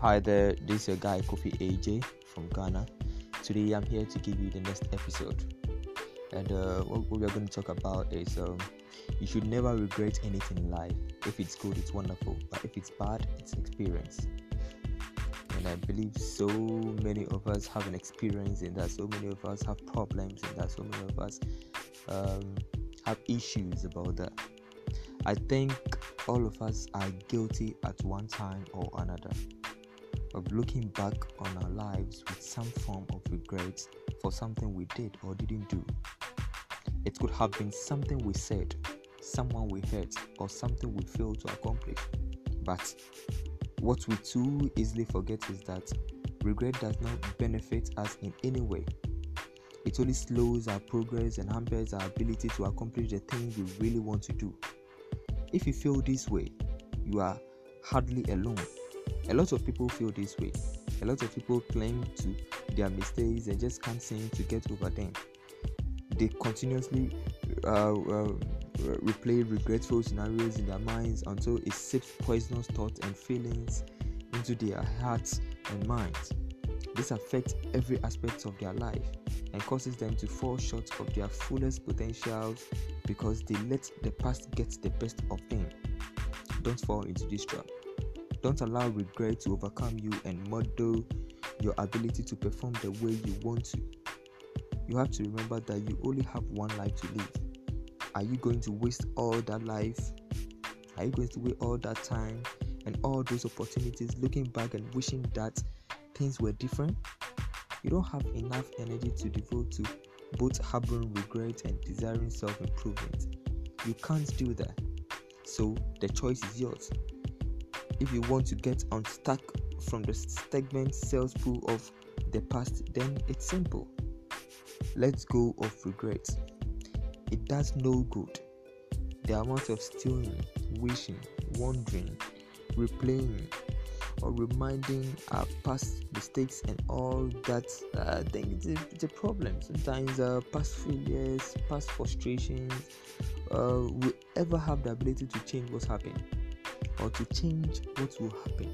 Hi there, this is your guy Kofi AJ from Ghana. Today I'm here to give you the next episode. And uh, what, what we're going to talk about is um, you should never regret anything in life. If it's good, it's wonderful, but if it's bad, it's experience. And I believe so many of us have an experience in that, so many of us have problems in that, so many of us um, have issues about that. I think all of us are guilty at one time or another of looking back on our lives with some form of regrets for something we did or didn't do. It could have been something we said, someone we hurt, or something we failed to accomplish. But what we too easily forget is that regret does not benefit us in any way. It only slows our progress and hampers our ability to accomplish the things we really want to do. If you feel this way, you are hardly alone. A lot of people feel this way. A lot of people cling to their mistakes and just can't seem to get over them. They continuously uh, uh, replay regretful scenarios in their minds until it sips poisonous thoughts and feelings into their hearts and minds. This affects every aspect of their life and causes them to fall short of their fullest potentials because they let the past get the best of them. Don't fall into this trap. Don't allow regret to overcome you and muddle your ability to perform the way you want to. You have to remember that you only have one life to live. Are you going to waste all that life? Are you going to waste all that time and all those opportunities looking back and wishing that things were different? You don't have enough energy to devote to both harboring regret and desiring self improvement. You can't do that. So the choice is yours. If you want to get unstuck from the stagnant sales pool of the past, then it's simple. Let's go of regrets. It does no good. The amount of stewing, wishing, wondering, replaying, or reminding our past mistakes and all that, I think it's a problem. Sometimes uh, past failures, past frustrations, uh, we ever have the ability to change what's happened or to change what will happen.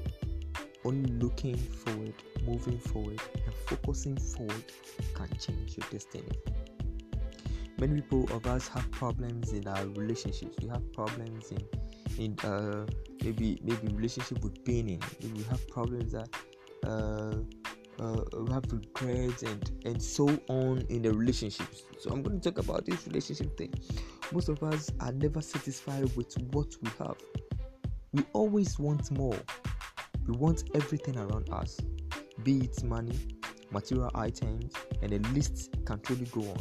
Only looking forward, moving forward, and focusing forward can change your destiny. Many people of us have problems in our relationships. We have problems in in uh, maybe maybe relationship with pain. Maybe we have problems that uh, uh, we have regrets and and so on in the relationships. So I'm going to talk about this relationship thing. Most of us are never satisfied with what we have. We always want more. We want everything around us, be it money, material items, and the list can truly go on.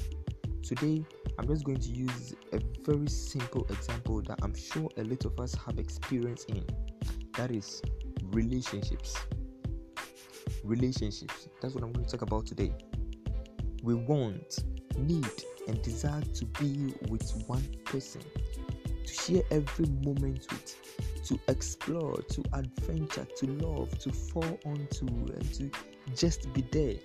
Today, I'm just going to use a very simple example that I'm sure a lot of us have experience in. That is relationships. Relationships. That's what I'm going to talk about today. We want, need, and desire to be with one person, to share every moment with, to explore, to adventure, to love, to fall onto, and to just be there.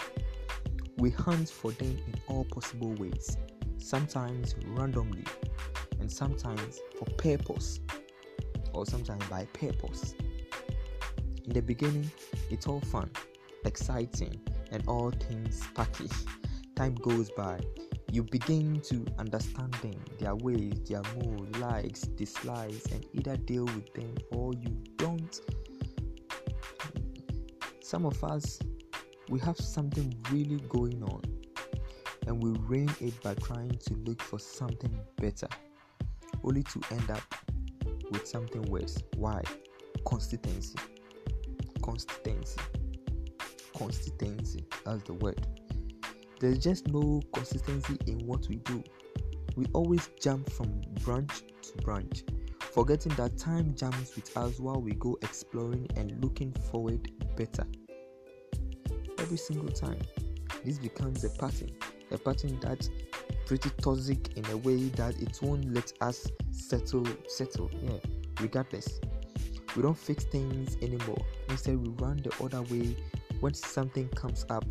We hunt for them in all possible ways, sometimes randomly, and sometimes for purpose, or sometimes by purpose. In the beginning, it's all fun, exciting, and all things sparky. Time goes by, you begin to understand them, their ways, their moods, likes, dislikes, and either deal with them or you don't. Some of us, we have something really going on, and we rein it by trying to look for something better, only to end up with something worse. Why? Consistency. Consistency. Consistency. That's the word. There's just no consistency in what we do. We always jump from branch to branch, forgetting that time jumps with us while we go exploring and looking forward better. Every single time, this becomes a pattern, a pattern that's pretty toxic in a way that it won't let us settle, settle, yeah, regardless. We don't fix things anymore. Instead, we run the other way when something comes up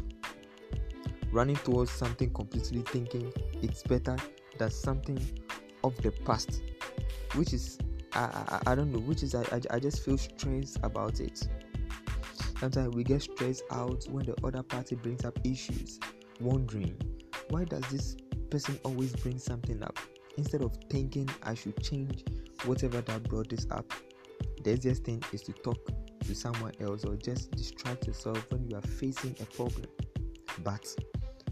running towards something completely thinking it's better than something of the past which is i i, I don't know which is I, I, I just feel stressed about it Sometimes we get stressed out when the other party brings up issues, wondering why does this person always bring something up instead of thinking I should change whatever that brought this up. The easiest thing is to talk to someone else or just distract yourself when you are facing a problem. But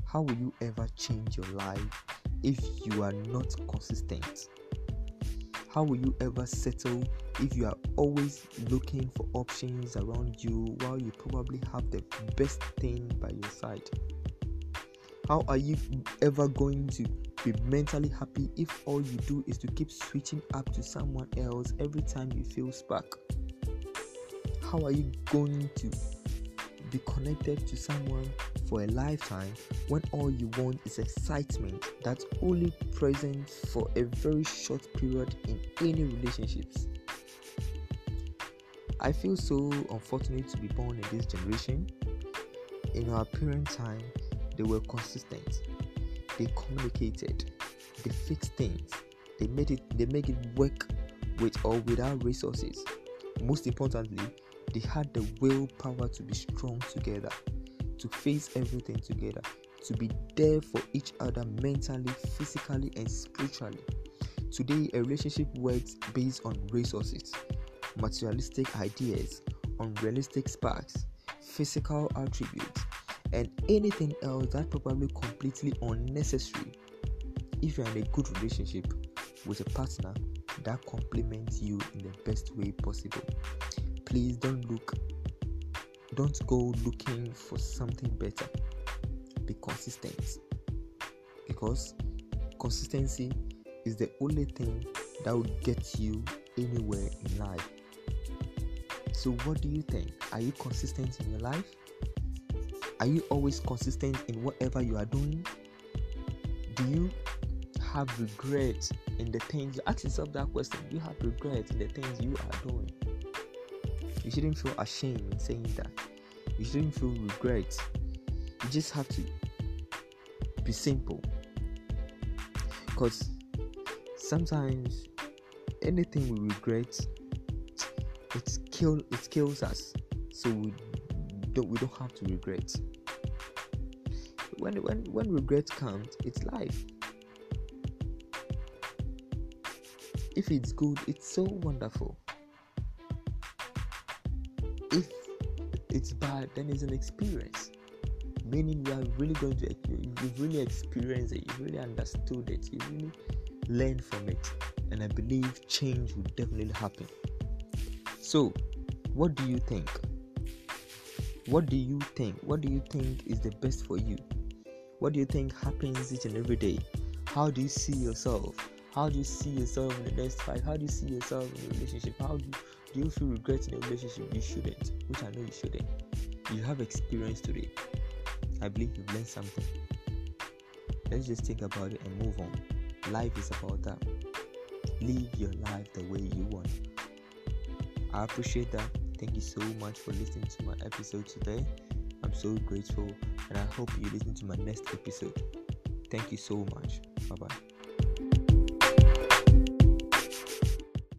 how will you ever change your life if you are not consistent? How will you ever settle if you are always looking for options around you while you probably have the best thing by your side? How are you ever going to be mentally happy if all you do is to keep switching up to someone else every time you feel spark? How are you going to be connected to someone for a lifetime when all you want is excitement that's only present for a very short period in any relationships? I feel so unfortunate to be born in this generation. In our parent time, they were consistent. They communicated. They fixed things. They made it they make it work with or without resources. Most importantly, they had the willpower to be strong together, to face everything together, to be there for each other mentally, physically, and spiritually. Today, a relationship works based on resources, materialistic ideas, unrealistic sparks, physical attributes, and anything else that probably completely unnecessary if you're in a good relationship with a partner that complements you in the best way possible please don't look don't go looking for something better be consistent because consistency is the only thing that will get you anywhere in life so what do you think are you consistent in your life are you always consistent in whatever you are doing? Do you have regret in the things? Ask yourself that question. You have regret in the things you are doing? You shouldn't feel ashamed in saying that. You shouldn't feel regret. You just have to be simple. Because sometimes anything we regret, it kill it kills us. So we don't we don't have to regret. When when when regret comes, it's life. If it's good, it's so wonderful. It's bad, then it's an experience. Meaning you are really going to you've really experienced it, you've really understood it, you really learned from it, and I believe change will definitely happen. So, what do you think? What do you think? What do you think is the best for you? What do you think happens each and every day? How do you see yourself? How do you see yourself in the next five? How do you see yourself in the relationship? How do you, you feel regret in a relationship? You shouldn't, which I know you shouldn't. You have experience today. I believe you've learned something. Let's just think about it and move on. Life is about that. Live your life the way you want. I appreciate that. Thank you so much for listening to my episode today. I'm so grateful and I hope you listen to my next episode. Thank you so much. Bye bye.